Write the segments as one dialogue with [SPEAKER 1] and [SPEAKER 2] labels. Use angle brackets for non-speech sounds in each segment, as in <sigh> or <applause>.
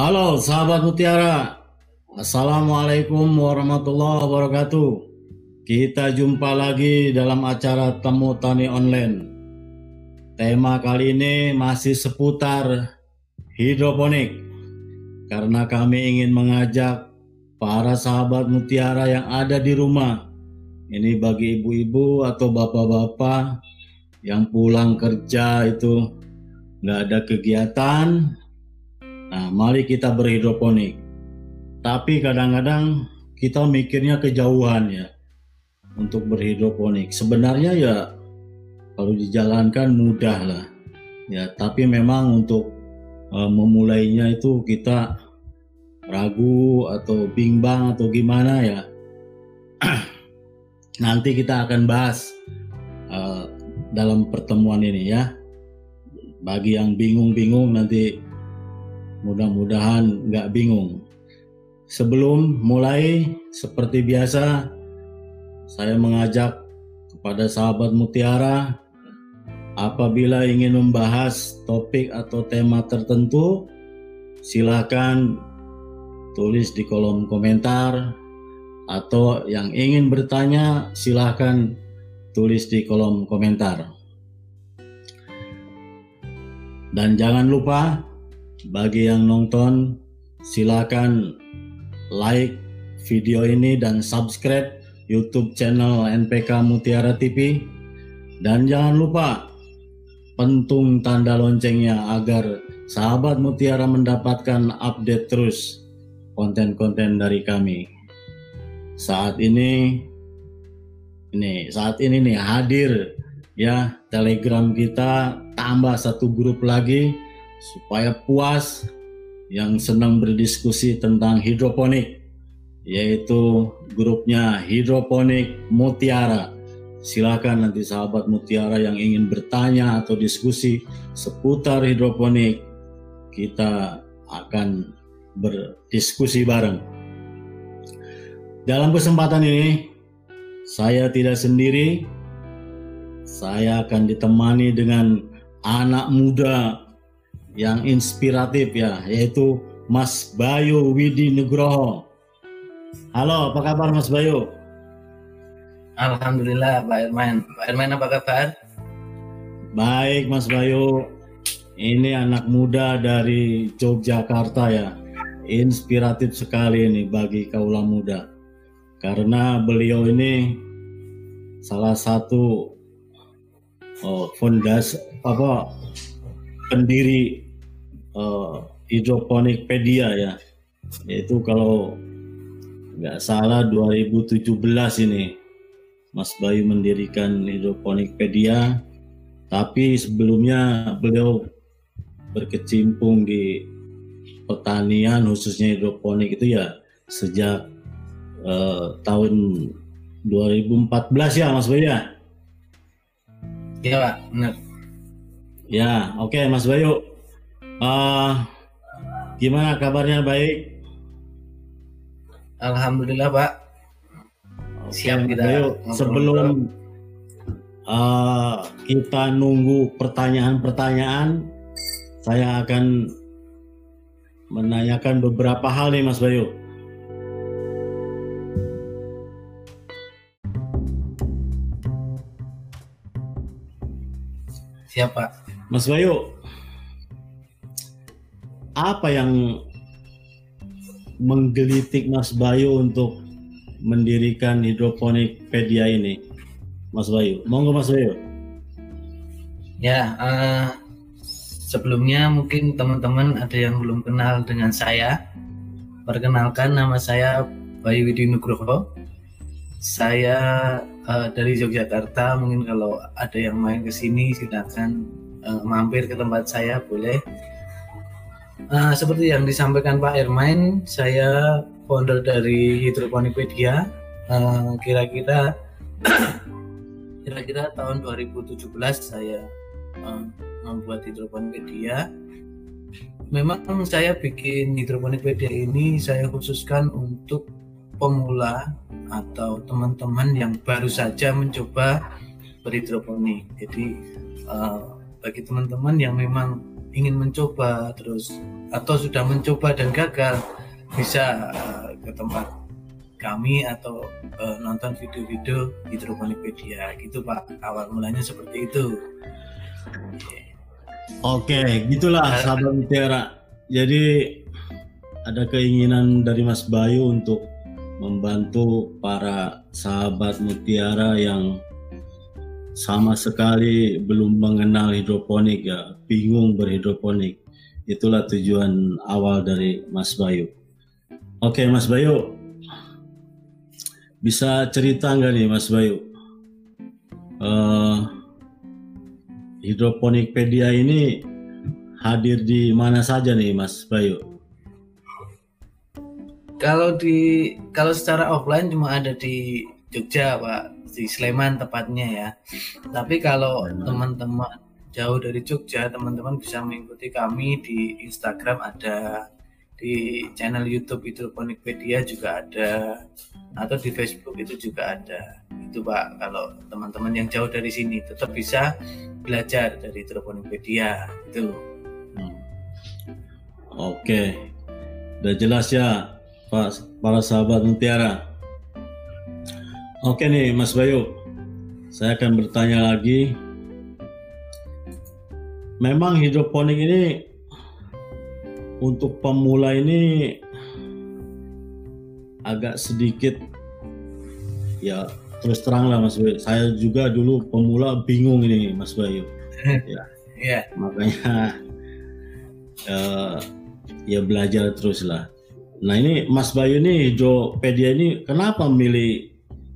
[SPEAKER 1] Halo sahabat Mutiara, Assalamualaikum warahmatullahi wabarakatuh. Kita jumpa lagi dalam acara Temu Tani Online. Tema kali ini masih seputar hidroponik, karena kami ingin mengajak para sahabat Mutiara yang ada di rumah. Ini bagi ibu-ibu atau bapak-bapak yang pulang kerja itu nggak ada kegiatan, Nah, mari kita berhidroponik. Tapi kadang-kadang kita mikirnya kejauhan ya untuk berhidroponik. Sebenarnya ya kalau dijalankan mudah lah. Ya, tapi memang untuk uh, memulainya itu kita ragu atau bimbang atau gimana ya. <clears throat> Nanti kita akan bahas uh, dalam pertemuan ini ya. Bagi yang bingung-bingung nanti Mudah-mudahan nggak bingung. Sebelum mulai, seperti biasa, saya mengajak kepada sahabat Mutiara, apabila ingin membahas topik atau tema tertentu, silakan tulis di kolom komentar, atau yang ingin bertanya, silahkan tulis di kolom komentar. Dan jangan lupa bagi yang nonton, silakan like video ini dan subscribe YouTube channel NPK Mutiara TV. Dan jangan lupa pentung tanda loncengnya agar sahabat Mutiara mendapatkan update terus konten-konten dari kami. Saat ini ini saat ini nih hadir ya Telegram kita tambah satu grup lagi supaya puas yang senang berdiskusi tentang hidroponik yaitu grupnya Hidroponik Mutiara. Silakan nanti sahabat Mutiara yang ingin bertanya atau diskusi seputar hidroponik kita akan berdiskusi bareng. Dalam kesempatan ini saya tidak sendiri. Saya akan ditemani dengan anak muda yang inspiratif ya, yaitu Mas Bayu Widi Nugroho. Halo, apa kabar Mas Bayu?
[SPEAKER 2] Alhamdulillah, Pak Irman. Pak Irman apa kabar?
[SPEAKER 1] Baik, Mas Bayu. Ini anak muda dari Yogyakarta ya. Inspiratif sekali ini bagi kaula muda. Karena beliau ini salah satu oh, fondasi apa pendiri uh, hidroponikpedia ya yaitu kalau nggak salah 2017 ini Mas Bayu mendirikan hidroponikpedia tapi sebelumnya beliau berkecimpung di pertanian khususnya hidroponik itu ya sejak uh, tahun 2014 ya Mas Bayu ya?
[SPEAKER 2] Iya Pak, benar.
[SPEAKER 1] Ya, oke okay, Mas Bayu. Uh, gimana kabarnya baik?
[SPEAKER 2] Alhamdulillah Pak.
[SPEAKER 1] Siap kita. Bayu, sebelum uh, kita nunggu pertanyaan-pertanyaan, saya akan menanyakan beberapa hal nih Mas Bayu.
[SPEAKER 2] Siapa?
[SPEAKER 1] Mas Bayu, apa yang menggelitik Mas Bayu untuk mendirikan hidroponik pedia ini, Mas Bayu? Monggo Mas Bayu.
[SPEAKER 2] Ya, uh, sebelumnya mungkin teman-teman ada yang belum kenal dengan saya. Perkenalkan nama saya Bayu Widi Nugroho. Saya uh, dari Yogyakarta. Mungkin kalau ada yang main ke sini silakan uh, mampir ke tempat saya boleh. Uh, seperti yang disampaikan Pak Ermain, saya founder dari Hidroponikpedia. Uh, kira-kira <clears throat> kira-kira tahun 2017 saya uh, membuat Hidroponikpedia. Memang saya bikin Hidroponikpedia ini saya khususkan untuk pemula atau teman-teman yang baru saja mencoba berhidroponik. Jadi uh, bagi teman-teman yang memang ingin mencoba terus atau sudah mencoba dan gagal bisa uh, ke tempat kami atau uh, nonton video-video hidroponikpedia. Gitu Pak. Awal mulanya seperti itu.
[SPEAKER 1] Oke. Gitulah sahabat mutiara. Jadi ada keinginan dari Mas Bayu untuk membantu para sahabat mutiara yang sama sekali belum mengenal hidroponik ya, bingung berhidroponik. Itulah tujuan awal dari Mas Bayu. Oke Mas Bayu, bisa cerita nggak nih Mas Bayu? Uh, hidroponikpedia ini hadir di mana saja nih Mas Bayu?
[SPEAKER 2] Kalau di kalau secara offline cuma ada di Jogja Pak, di Sleman tepatnya ya. Tapi kalau teman-teman jauh dari Jogja, teman-teman bisa mengikuti kami di Instagram ada, di channel YouTube Hidroponikpedia juga ada, atau di Facebook itu juga ada. Itu Pak, kalau teman-teman yang jauh dari sini tetap bisa belajar dari Hidroponikpedia itu. Hmm.
[SPEAKER 1] Oke, udah jelas ya Pak, para sahabat Mutiara. Oke nih Mas Bayu, saya akan bertanya lagi. Memang hidroponik ini untuk pemula ini agak sedikit ya terus terang lah Mas Bayu. Saya juga dulu pemula bingung ini Mas Bayu. <laughs> ya. Yeah. Makanya uh, <laughs> ya belajar terus lah. Nah ini Mas Bayu ini Hidropedia ini kenapa memilih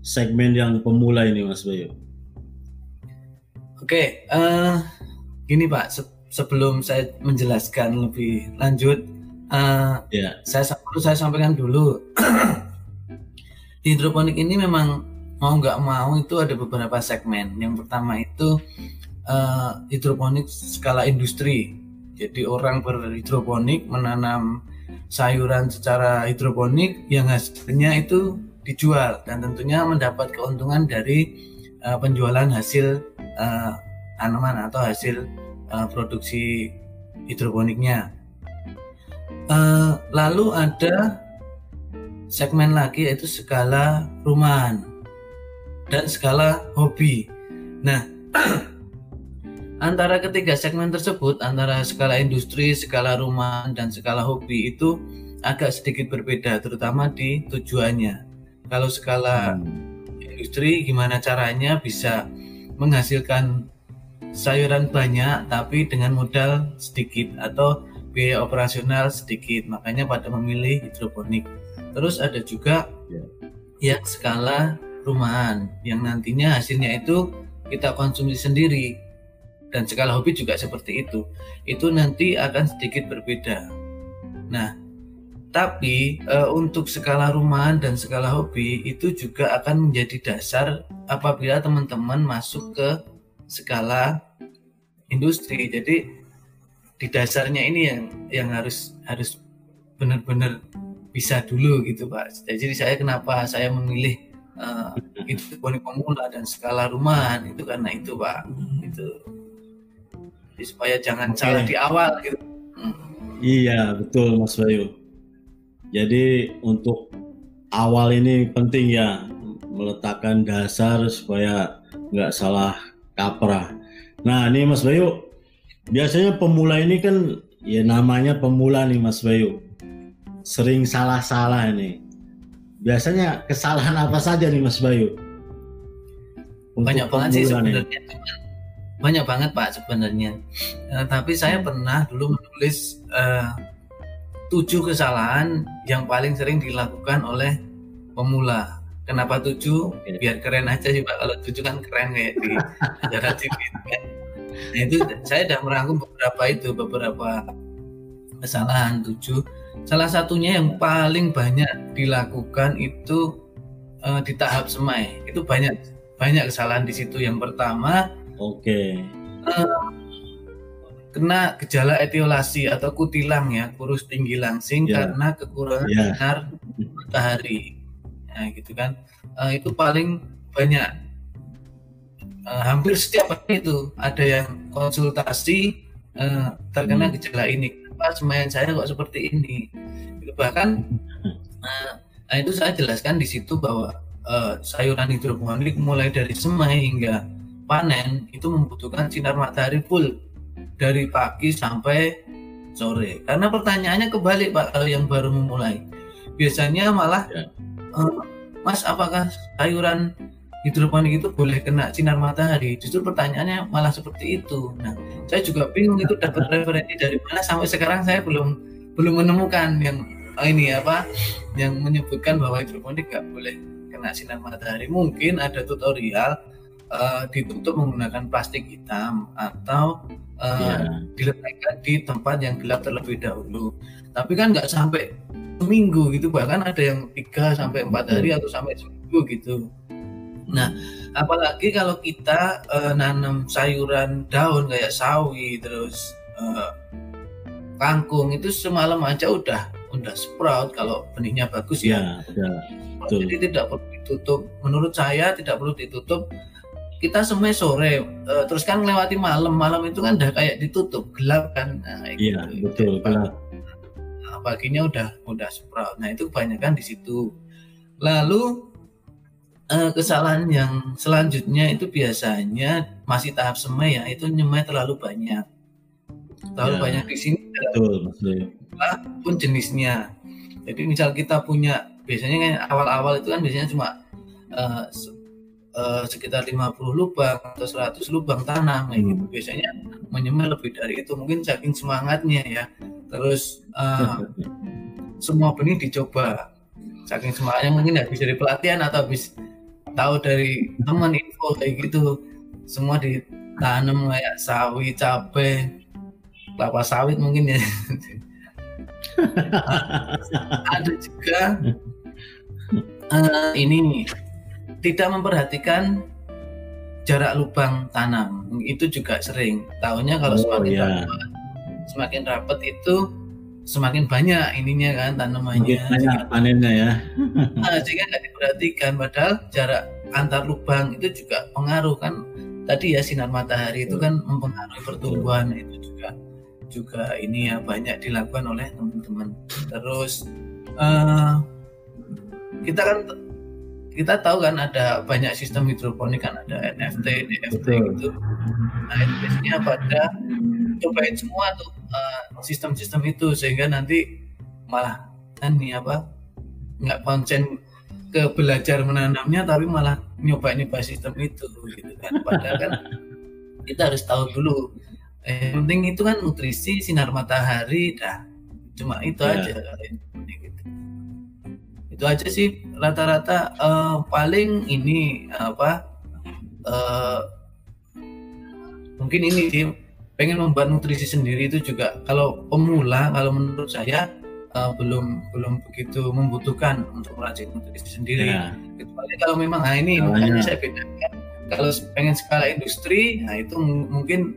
[SPEAKER 1] segmen yang pemula ini Mas Bayu?
[SPEAKER 2] Oke, uh, gini Pak, se sebelum saya menjelaskan lebih lanjut, uh, eh, yeah. saya perlu saya sampaikan dulu. <clears throat> hidroponik ini memang mau nggak mau itu ada beberapa segmen. Yang pertama itu uh, hidroponik skala industri. Jadi orang berhidroponik menanam sayuran secara hidroponik yang hasilnya itu dijual dan tentunya mendapat keuntungan dari uh, penjualan hasil uh, tanaman atau hasil uh, produksi hidroponiknya. Uh, lalu ada segmen lagi yaitu skala rumahan dan skala hobi. Nah, <clears throat> Antara ketiga segmen tersebut, antara skala industri, skala rumah, dan skala hobi itu agak sedikit berbeda, terutama di tujuannya. Kalau skala hmm. industri, gimana caranya bisa menghasilkan sayuran banyak tapi dengan modal sedikit atau biaya operasional sedikit, makanya pada memilih hidroponik. Terus ada juga yeah. yang skala rumahan, yang nantinya hasilnya itu kita konsumsi sendiri dan skala hobi juga seperti itu. Itu nanti akan sedikit berbeda. Nah, tapi e, untuk skala rumahan dan skala hobi itu juga akan menjadi dasar apabila teman-teman masuk ke skala industri. Jadi di dasarnya ini yang yang harus harus benar-benar bisa dulu gitu Pak. Jadi saya kenapa saya memilih uh, itu pemula dan skala rumahan itu karena itu Pak. Itu supaya jangan okay. salah di awal gitu. Hmm.
[SPEAKER 1] Iya betul Mas Bayu. Jadi untuk awal ini penting ya meletakkan dasar supaya nggak salah kaprah. Nah ini Mas Bayu, biasanya pemula ini kan ya namanya pemula nih Mas Bayu, sering salah-salah ini. Biasanya kesalahan apa saja nih Mas Bayu?
[SPEAKER 2] Banyak banget sih sebenarnya banyak banget pak sebenarnya uh, tapi saya pernah dulu menulis uh, tujuh kesalahan yang paling sering dilakukan oleh pemula. Kenapa tujuh? Biar keren aja sih pak. Kalau tujuh kan keren kayak di acara TV kan nah itu saya sudah merangkum beberapa itu beberapa kesalahan tujuh. Salah satunya yang paling banyak dilakukan itu uh, di tahap semai. Itu banyak banyak kesalahan di situ. Yang pertama
[SPEAKER 1] Oke. Okay.
[SPEAKER 2] Uh, kena gejala etiolasi atau kutilang ya, kurus tinggi langsing yeah. karena kekurangan yeah. sinar matahari. Nah, gitu kan. Uh, itu paling banyak. Uh, hampir setiap hari itu ada yang konsultasi uh, terkena hmm. gejala ini kenapa semen saya kok seperti ini gitu. bahkan uh, nah itu saya jelaskan di situ bahwa uh, sayuran hidroponik mulai dari semai hingga panen itu membutuhkan sinar matahari full dari pagi sampai sore. Karena pertanyaannya kebalik pak kalau yang baru memulai. Biasanya malah ya. uh, mas apakah sayuran hidroponik itu boleh kena sinar matahari? Justru pertanyaannya malah seperti itu. Nah saya juga bingung itu dapat <laughs> referensi dari mana. Sampai sekarang saya belum belum menemukan yang oh ini apa yang menyebutkan bahwa hidroponik nggak boleh kena sinar matahari. Mungkin ada tutorial uh, ditutup menggunakan plastik hitam atau uh, yeah. diletakkan di tempat yang gelap terlebih dahulu tapi kan nggak sampai seminggu gitu bahkan ada yang tiga sampai empat hari atau sampai seminggu gitu Nah, apalagi kalau kita uh, nanam sayuran daun kayak sawi terus uh, kangkung itu semalam aja udah udah sprout kalau benihnya bagus ya. ya, ya Jadi tidak perlu ditutup. Menurut saya tidak perlu ditutup. Kita semua sore uh, terus kan melewati malam. Malam itu kan udah kayak ditutup gelap kan. Nah,
[SPEAKER 1] iya, gitu. betul, gelap.
[SPEAKER 2] Nah, paginya udah udah sprout. Nah, itu kebanyakan di situ. Lalu uh, kesalahan yang selanjutnya itu biasanya masih tahap semai ya itu nyemai terlalu banyak terlalu ya, banyak di sini betul pun jenisnya jadi misal kita punya biasanya kan awal-awal itu kan biasanya cuma uh, uh, sekitar 50 lubang atau 100 lubang tanam kayak gitu. Hmm. biasanya menyemai lebih dari itu mungkin saking semangatnya ya. Terus uh, semua benih dicoba. Saking semangatnya mungkin habis dari pelatihan atau habis tahu dari teman info kayak gitu semua ditanam kayak sawi cabe kelapa sawit mungkin ya. <laughs> Ada juga uh, ini tidak memperhatikan jarak lubang tanam. Itu juga sering. Tahunya kalau oh, semakin yeah. rapat, semakin rapat itu semakin banyak ininya kan tanamannya.
[SPEAKER 1] Banyak panennya ya. <laughs> <laughs>
[SPEAKER 2] Nah, jika nggak diperhatikan. Padahal jarak antar lubang itu juga pengaruh kan. Tadi ya sinar matahari itu kan mempengaruhi pertumbuhan. Itu juga juga ini ya banyak dilakukan oleh teman-teman. Terus uh, kita kan kita tahu kan ada banyak sistem hidroponik kan ada NFT, DFT gitu. Nah itu biasanya pada cobain semua tuh eh, sistem-sistem itu sehingga nanti malah kan nih apa nggak konsen ke belajar menanamnya tapi malah nyoba-nyoba sistem itu gitu kan padahal kan kita harus tahu dulu eh, yang penting itu kan nutrisi sinar matahari dah cuma itu ya. aja. Itu aja sih rata-rata uh, paling ini apa uh, mungkin ini sih pengen membuat nutrisi sendiri itu juga. Kalau pemula kalau menurut saya uh, belum belum begitu membutuhkan untuk meracik nutrisi sendiri. Ya. kecuali kalau memang nah ini oh, makanya saya bedakan. Kalau pengen skala industri nah itu mungkin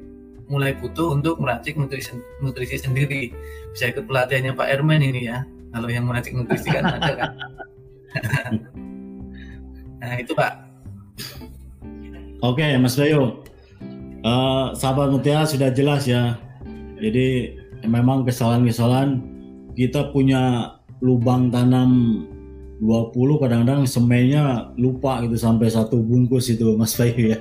[SPEAKER 2] mulai butuh untuk meracik nutrisi nutrisi sendiri. Bisa ikut pelatihannya Pak Ermen ini ya kalau yang meracik nutrisi kan ada kan <laughs> nah itu Pak
[SPEAKER 1] Oke Mas Bayu Uh, sahabat Mutiara sudah jelas ya. Jadi memang kesalahan-kesalahan kita punya lubang tanam 20 kadang-kadang semainya lupa gitu sampai satu bungkus itu Mas Bayu ya.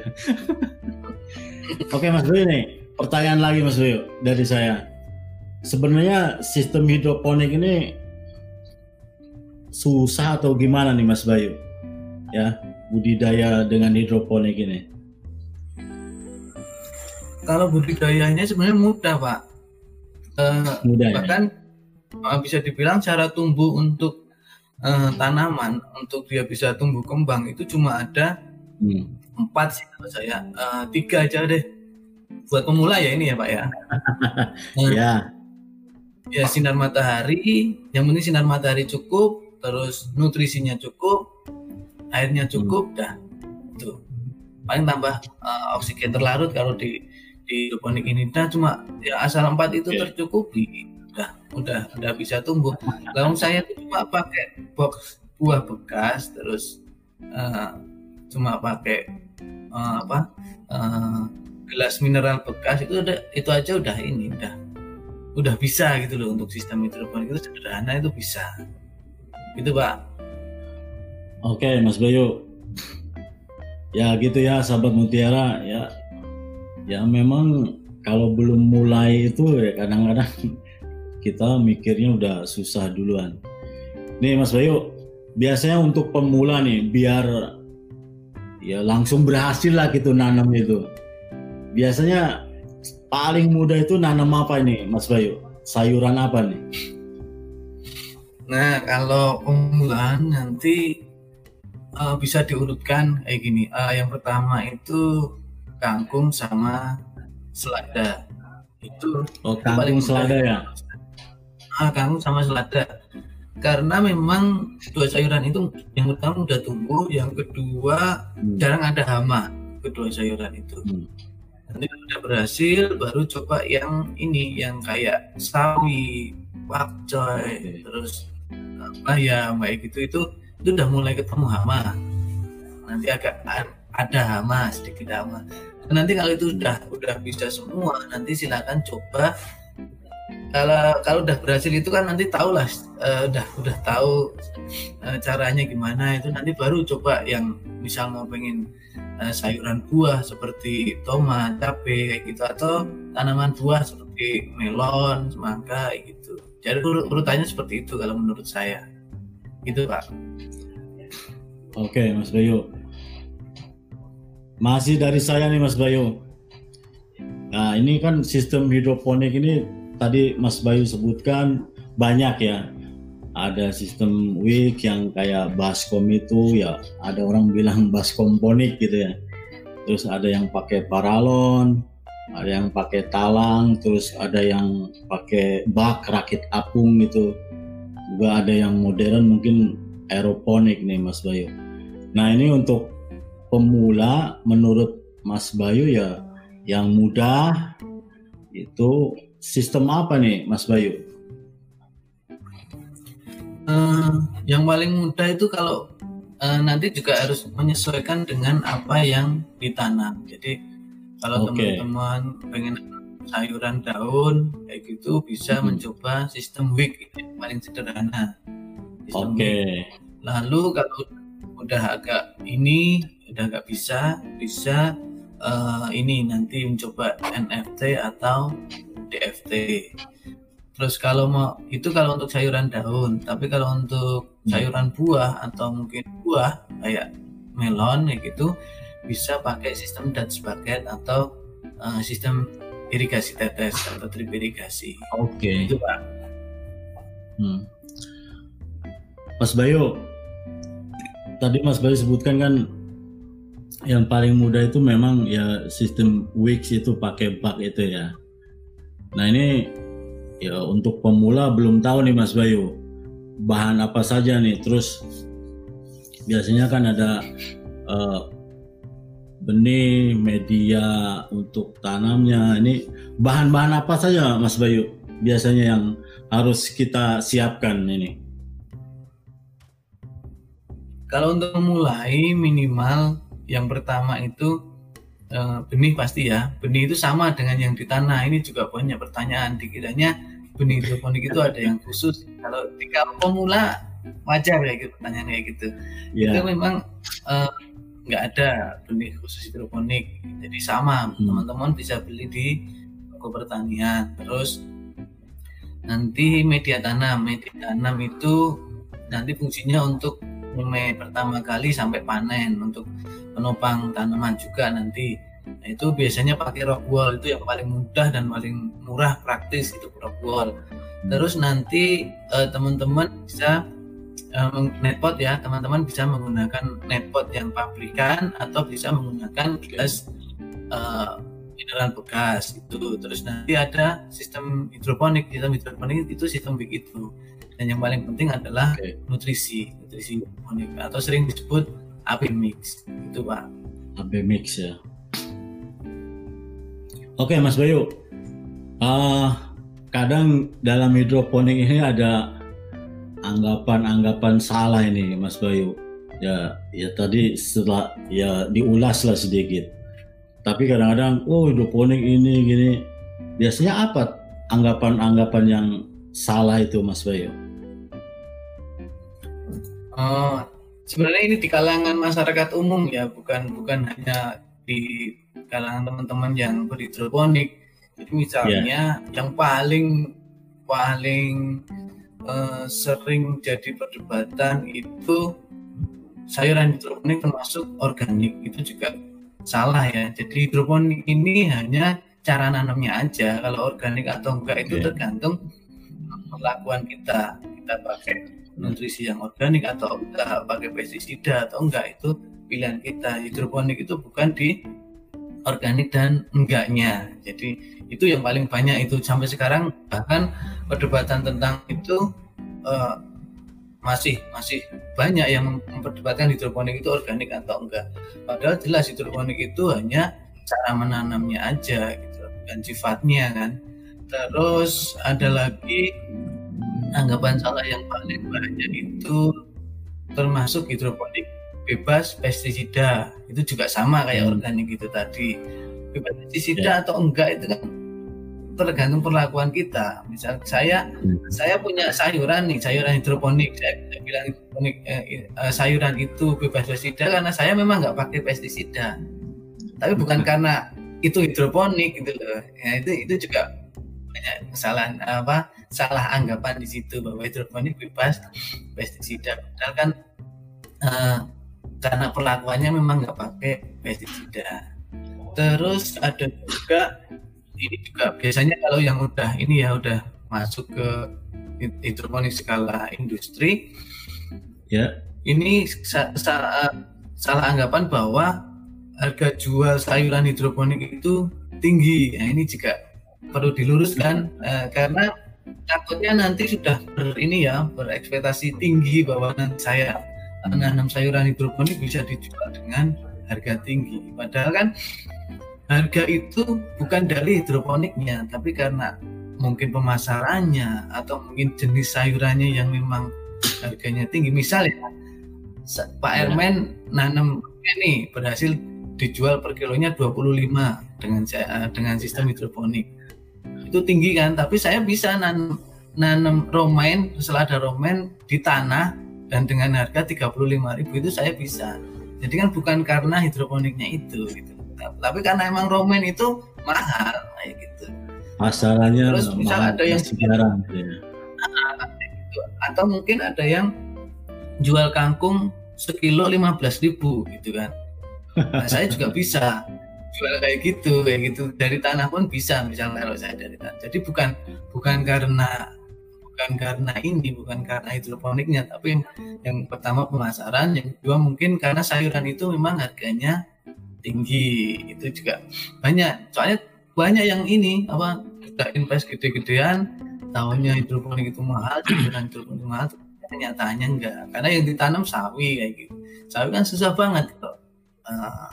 [SPEAKER 1] <laughs> Oke Mas Bayu nih, pertanyaan lagi Mas Bayu dari saya. Sebenarnya sistem hidroponik ini susah atau gimana nih Mas Bayu? Ya, budidaya dengan hidroponik ini
[SPEAKER 2] kalau budidayanya sebenarnya mudah pak uh, mudah, ya? bahkan ya? bisa dibilang cara tumbuh untuk uh, tanaman untuk dia bisa tumbuh kembang itu cuma ada hmm. empat sih kalau saya uh, tiga aja deh buat pemula ya ini ya pak ya
[SPEAKER 1] uh, <laughs> ya
[SPEAKER 2] ya sinar matahari yang penting sinar matahari cukup terus nutrisinya cukup airnya cukup hmm. dah. Itu. Paling tambah uh, oksigen terlarut kalau di di hidroponik ini. Nah cuma ya asal empat itu yeah. tercukupi udah udah udah bisa tumbuh. Lalu saya tuh cuma pakai box buah bekas terus uh, cuma pakai uh, apa uh, gelas mineral bekas. Itu udah itu aja udah ini udah. Udah bisa gitu loh untuk sistem hidroponik itu sederhana itu bisa gitu pak.
[SPEAKER 1] Oke mas Bayu. Ya gitu ya sahabat mutiara ya. Ya memang kalau belum mulai itu ya kadang-kadang <laughs> kita mikirnya udah susah duluan. Nih mas Bayu biasanya untuk pemula nih biar ya langsung berhasil lah gitu nanam itu. Biasanya paling mudah itu nanam apa ini Mas Bayu? Sayuran apa nih
[SPEAKER 2] nah kalau pembulaan nanti uh, bisa diurutkan kayak gini. Uh, yang pertama itu kangkung sama selada. Itu
[SPEAKER 1] oh, kangkung selada ya.
[SPEAKER 2] Ah, kangkung sama selada. Karena memang dua sayuran itu yang pertama udah tumbuh, yang kedua hmm. jarang ada hama kedua sayuran itu. Hmm. Nanti udah berhasil, baru coba yang ini yang kayak sawi, pakcoy, okay. terus apa ya kayak gitu itu itu udah mulai ketemu hama. Nanti agak ada hama sedikit hama. Nanti kalau itu udah udah bisa semua nanti silakan coba. Kalau kalau udah berhasil itu kan nanti tahu lah uh, udah udah tahu uh, caranya gimana. Itu nanti baru coba yang misal mau pengen uh, sayuran buah seperti tomat, cabai kayak gitu. Atau tanaman buah seperti melon, semangka gitu. Jadi urutannya seperti itu kalau menurut saya. Gitu Pak.
[SPEAKER 1] Oke Mas Bayu. Masih dari saya nih Mas Bayu. Nah ini kan sistem hidroponik ini tadi Mas Bayu sebutkan banyak ya. Ada sistem WIC yang kayak baskom itu ya ada orang bilang baskomponik gitu ya. Terus ada yang pakai paralon, ada yang pakai talang, terus ada yang pakai bak rakit apung gitu juga ada yang modern mungkin aeroponik nih Mas Bayu. Nah ini untuk pemula menurut Mas Bayu ya yang mudah itu sistem apa nih Mas Bayu?
[SPEAKER 2] Uh, yang paling mudah itu kalau uh, nanti juga harus menyesuaikan dengan apa yang ditanam. Jadi kalau okay. teman-teman pengen sayuran daun kayak gitu bisa hmm. mencoba sistem wick itu yang paling sederhana.
[SPEAKER 1] Oke. Okay.
[SPEAKER 2] Lalu kalau udah agak ini udah agak bisa bisa uh, ini nanti mencoba NFT atau DFT. Terus kalau mau itu kalau untuk sayuran daun, tapi kalau untuk hmm. sayuran buah atau mungkin buah kayak melon kayak gitu bisa pakai sistem Dutch bucket atau uh, sistem irigasi tetes atau drip irigasi.
[SPEAKER 1] Oke. Okay.
[SPEAKER 2] Itu pak.
[SPEAKER 1] Hmm. Mas Bayu, tadi Mas Bayu sebutkan kan yang paling mudah itu memang ya sistem Wix itu pakai bak itu ya. Nah ini ya untuk pemula belum tahu nih Mas Bayu bahan apa saja nih. Terus biasanya kan ada uh, benih, media untuk tanamnya. Ini bahan-bahan apa saja Mas Bayu biasanya yang harus kita siapkan ini?
[SPEAKER 2] Kalau untuk memulai minimal yang pertama itu eh, benih pasti ya. Benih itu sama dengan yang di tanah. Ini juga banyak pertanyaan. Dikiranya benih hidroponik itu ada yang khusus. Kalau jika pemula wajar ya gitu pertanyaan kayak gitu. Yeah. Itu memang eh, nggak ada benih khusus hidroponik. Jadi sama hmm. teman-teman bisa beli di toko pertanian. Terus nanti media tanam. Media tanam itu nanti fungsinya untuk mulai pertama kali sampai panen untuk penopang tanaman juga nanti. Nah, itu biasanya pakai rock wall itu yang paling mudah dan paling murah praktis itu rock wall. Terus nanti eh, teman-teman bisa um, netpot ya teman-teman bisa menggunakan netpot yang pabrikan atau bisa menggunakan gelas uh, mineral bekas itu terus nanti ada sistem hidroponik sistem hidroponik itu sistem begitu. Dan yang paling penting adalah okay. nutrisi nutrisi hidroponik atau sering disebut AB mix. Itu pak.
[SPEAKER 1] AB mix ya. Oke okay, Mas Bayu. Uh, kadang dalam hidroponik ini ada anggapan-anggapan salah ini Mas Bayu. Ya, ya tadi setelah ya diulas lah sedikit. tapi kadang-kadang oh hidroponik ini gini biasanya apa anggapan-anggapan yang salah itu Mas Bayu?
[SPEAKER 2] Oh, sebenarnya ini di kalangan masyarakat umum ya, bukan bukan hanya di kalangan teman-teman yang berhidroponik. Jadi misalnya yeah. yang paling paling uh, sering jadi perdebatan itu sayuran hidroponik termasuk organik itu juga salah ya. Jadi hidroponik ini hanya cara nanamnya aja. Kalau organik atau enggak itu yeah. tergantung perlakuan kita. Kita pakai nutrisi yang organik atau enggak, pakai pestisida atau enggak itu pilihan kita. Hidroponik itu bukan di organik dan enggaknya. Jadi itu yang paling banyak itu sampai sekarang bahkan perdebatan tentang itu uh, masih masih banyak yang memperdebatkan hidroponik itu organik atau enggak. Padahal jelas hidroponik itu hanya cara menanamnya aja gitu dan sifatnya kan. Terus ada lagi anggapan salah yang paling banyak itu termasuk hidroponik bebas pestisida itu juga sama kayak hmm. organik itu tadi bebas pestisida yeah. atau enggak itu kan tergantung perlakuan kita. Misal saya hmm. saya punya sayuran nih, sayuran hidroponik. Saya, bilang hidroponik eh, eh, sayuran itu bebas pestisida karena saya memang nggak pakai pestisida. Tapi bukan hmm. karena itu hidroponik gitu loh. Ya, itu itu juga banyak kesalahan apa salah anggapan di situ bahwa hidroponik bebas pestisida. Padahal kan eh, karena perlakuannya memang nggak pakai pestisida. Terus ada juga ini juga biasanya kalau yang udah ini ya udah masuk ke hidroponik skala industri, ya ini sa sa salah anggapan bahwa harga jual sayuran hidroponik itu tinggi. Nah, ini juga perlu diluruskan uh, karena takutnya nanti sudah ber, ini ya berekspektasi tinggi bahwa nanti saya menanam sayuran hidroponik bisa dijual dengan harga tinggi. Padahal kan harga itu bukan dari hidroponiknya, tapi karena mungkin pemasarannya atau mungkin jenis sayurannya yang memang harganya tinggi. Misalnya Pak ya. Ermen nanam ini berhasil dijual per kilonya 25 dengan dengan sistem hidroponik. Itu tinggi kan, tapi saya bisa nanam nanam romain setelah ada romain di tanah dan dengan harga 35.000 itu saya bisa. Jadi kan bukan karena hidroponiknya itu gitu. Tapi karena emang romen itu mahal kayak gitu.
[SPEAKER 1] Masalahnya
[SPEAKER 2] terus misal ada yang sekarang gitu ya. gitu. Atau mungkin ada yang jual kangkung sekilo 15.000 gitu kan. Nah, saya juga bisa jual kayak gitu kayak gitu dari tanah pun bisa misalnya kalau saya dari tanah jadi bukan bukan karena bukan karena ini bukan karena hidroponiknya tapi yang, yang pertama pemasaran yang kedua mungkin karena sayuran itu memang harganya tinggi itu juga banyak. Soalnya banyak yang ini apa kita invest gede-gedean tahunnya hidroponik itu mahal sayuran hidroponik mahal kenyataannya enggak. Karena yang ditanam sawi kayak gitu. Sawi kan susah banget kalau uh,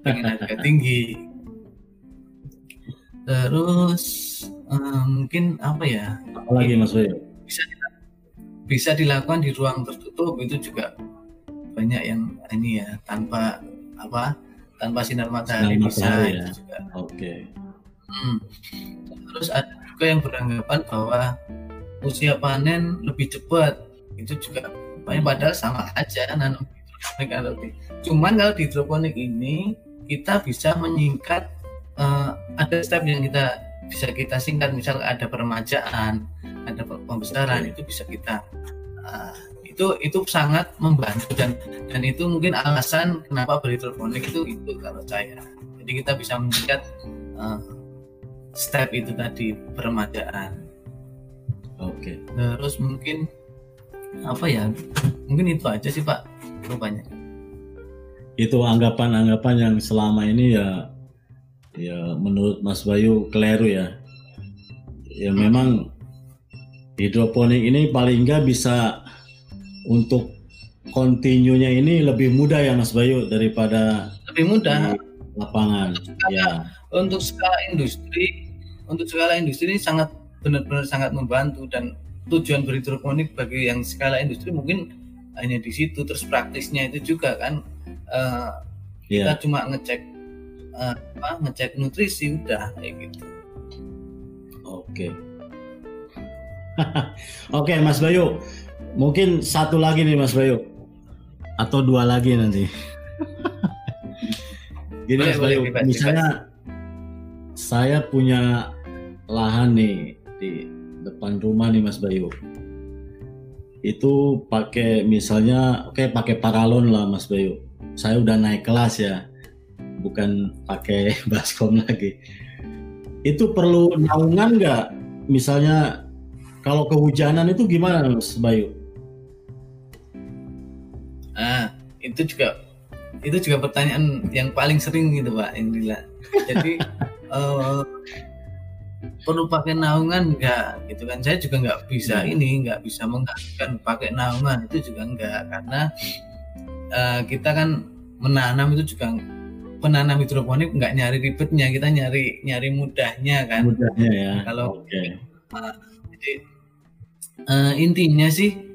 [SPEAKER 2] pengen harga tinggi. Terus uh, mungkin apa ya?
[SPEAKER 1] Apalagi Mas Bayu
[SPEAKER 2] bisa bisa dilakukan di ruang tertutup itu juga banyak yang ini ya tanpa apa tanpa sinar matahari sinar bisa ya. juga
[SPEAKER 1] oke okay.
[SPEAKER 2] hmm. terus ada juga yang beranggapan bahwa usia panen lebih cepat itu juga padahal sama aja nanam hidroponik atau cuman kalau di hidroponik ini kita bisa menyingkat uh, ada step yang kita bisa kita singkat misal ada peremajaan ada pembesaran itu bisa kita uh, itu itu sangat membantu. Dan dan itu mungkin alasan kenapa berhidroponik itu itu kalau saya. Jadi kita bisa menyingkat uh, step itu tadi peremajaan
[SPEAKER 1] oke. Okay.
[SPEAKER 2] terus mungkin apa ya mungkin itu aja sih pak rupanya.
[SPEAKER 1] Itu anggapan-anggapan yang selama ini ya ya menurut Mas Bayu keliru ya. Ya memang hidroponik ini paling nggak bisa untuk kontinunya ini lebih mudah ya Mas Bayu daripada
[SPEAKER 2] lebih mudah.
[SPEAKER 1] lapangan.
[SPEAKER 2] Untuk skala, ya. untuk skala industri untuk skala industri ini sangat benar-benar sangat membantu dan tujuan berhidroponik bagi yang skala industri mungkin hanya di situ terus praktisnya itu juga kan uh, yeah. kita cuma ngecek uh, apa ngecek nutrisi udah kayak gitu.
[SPEAKER 1] Oke. <laughs> Oke Mas Bayu mungkin satu lagi nih Mas Bayu. Atau dua lagi nanti. <laughs> Gini boleh, Mas Bayu boleh, misalnya saya punya lahan nih di depan rumah nih Mas Bayu. Itu pakai misalnya oke okay, pakai paralon lah Mas Bayu. Saya udah naik kelas ya bukan pakai <laughs> baskom lagi. Itu perlu naungan nggak? Misalnya kalau kehujanan itu gimana Mas Bayu
[SPEAKER 2] ah itu juga itu juga pertanyaan yang paling sering gitu Pak Indila jadi uh, <laughs> perlu pakai naungan enggak gitu kan saya juga nggak bisa hmm. ini nggak bisa menggantikan pakai naungan itu juga enggak karena uh, kita kan menanam itu juga penanam hidroponik nggak nyari ribetnya kita nyari nyari mudahnya kan
[SPEAKER 1] mudahnya ya
[SPEAKER 2] kalau okay. uh, jadi uh, intinya sih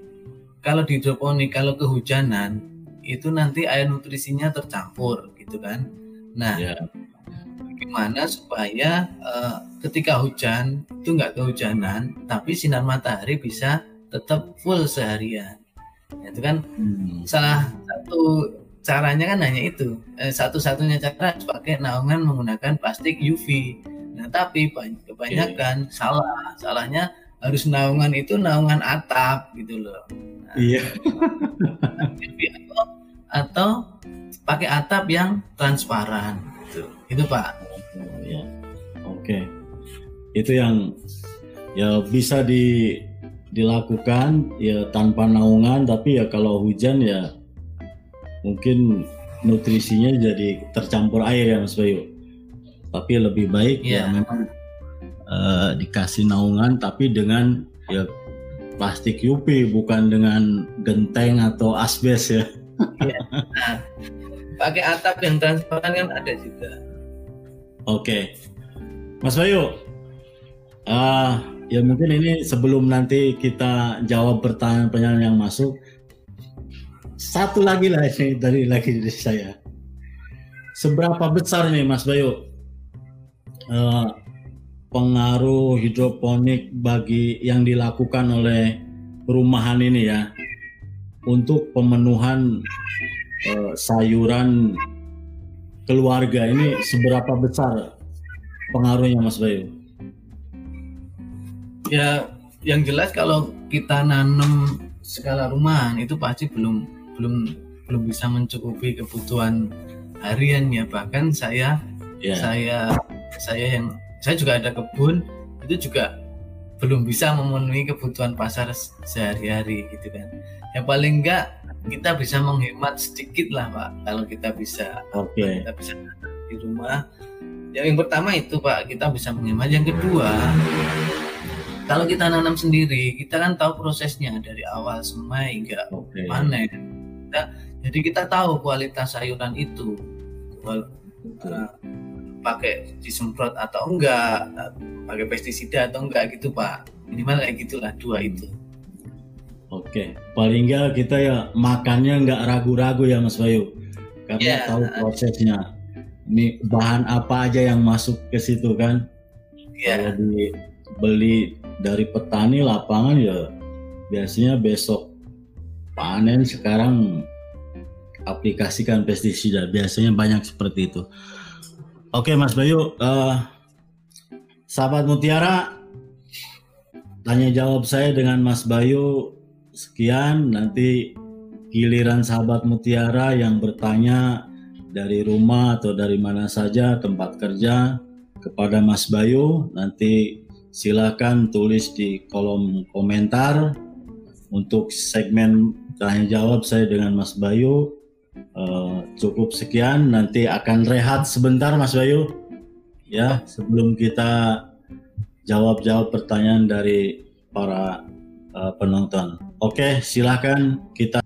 [SPEAKER 2] kalau di hidroponik kalau kehujanan itu nanti air nutrisinya tercampur gitu kan? Nah yeah gimana supaya uh, ketika hujan itu nggak kehujanan tapi sinar matahari bisa tetap full seharian. Itu kan hmm. salah satu caranya kan hanya itu. Eh, satu-satunya cara pakai naungan menggunakan plastik UV nah tapi kebanyakan okay. salah. Salahnya harus naungan itu naungan atap gitu loh.
[SPEAKER 1] Nah, iya.
[SPEAKER 2] atau, atau pakai atap yang transparan gitu. Itu pak.
[SPEAKER 1] Ya oke. Itu yang ya bisa di dilakukan ya tanpa naungan tapi ya kalau hujan ya mungkin nutrisinya jadi tercampur air ya Mas Bayu. Tapi lebih baik yeah. ya iya. memang uh, dikasih naungan tapi dengan ya plastik UV bukan dengan genteng atau asbes ya.
[SPEAKER 2] ya. Nah, pakai atap yang transparan kan ada juga.
[SPEAKER 1] Oke, Mas Bayu, uh, ya mungkin ini sebelum nanti kita jawab pertanyaan-pertanyaan yang masuk, satu lagi lah ini dari lagi dari saya. Seberapa besar nih Mas Bayu uh, pengaruh hidroponik bagi yang dilakukan oleh perumahan ini ya untuk pemenuhan uh, sayuran keluarga ini seberapa besar pengaruhnya Mas Bayu?
[SPEAKER 2] Ya, yang jelas kalau kita nanam skala rumahan itu pasti belum belum belum bisa mencukupi kebutuhan harian ya bahkan saya yeah. saya saya yang saya juga ada kebun itu juga belum bisa memenuhi kebutuhan pasar sehari-hari gitu kan. Yang paling enggak kita bisa menghemat sedikit lah pak kalau kita bisa
[SPEAKER 1] okay.
[SPEAKER 2] kita bisa di rumah yang, yang pertama itu pak kita bisa menghemat yang kedua kalau kita nanam sendiri kita kan tahu prosesnya dari awal semai hingga okay. panen kita, jadi kita tahu kualitas sayuran itu uh, pakai disemprot atau enggak pakai pestisida atau enggak gitu pak minimal kayak gitulah dua itu
[SPEAKER 1] Oke, paling enggak kita ya makannya nggak ragu-ragu ya Mas Bayu, karena yeah. tahu prosesnya. Ini bahan apa aja yang masuk ke situ kan? Yeah. Kalau dibeli dari petani lapangan ya biasanya besok panen sekarang aplikasikan pestisida biasanya banyak seperti itu. Oke Mas Bayu, uh, sahabat Mutiara, tanya jawab saya dengan Mas Bayu. Sekian nanti giliran sahabat Mutiara yang bertanya dari rumah atau dari mana saja tempat kerja kepada Mas Bayu. Nanti silakan tulis di kolom komentar. Untuk segmen tanya jawab saya dengan Mas Bayu uh, cukup sekian nanti akan rehat sebentar Mas Bayu ya sebelum kita jawab-jawab pertanyaan dari para uh, penonton. Oke, silakan kita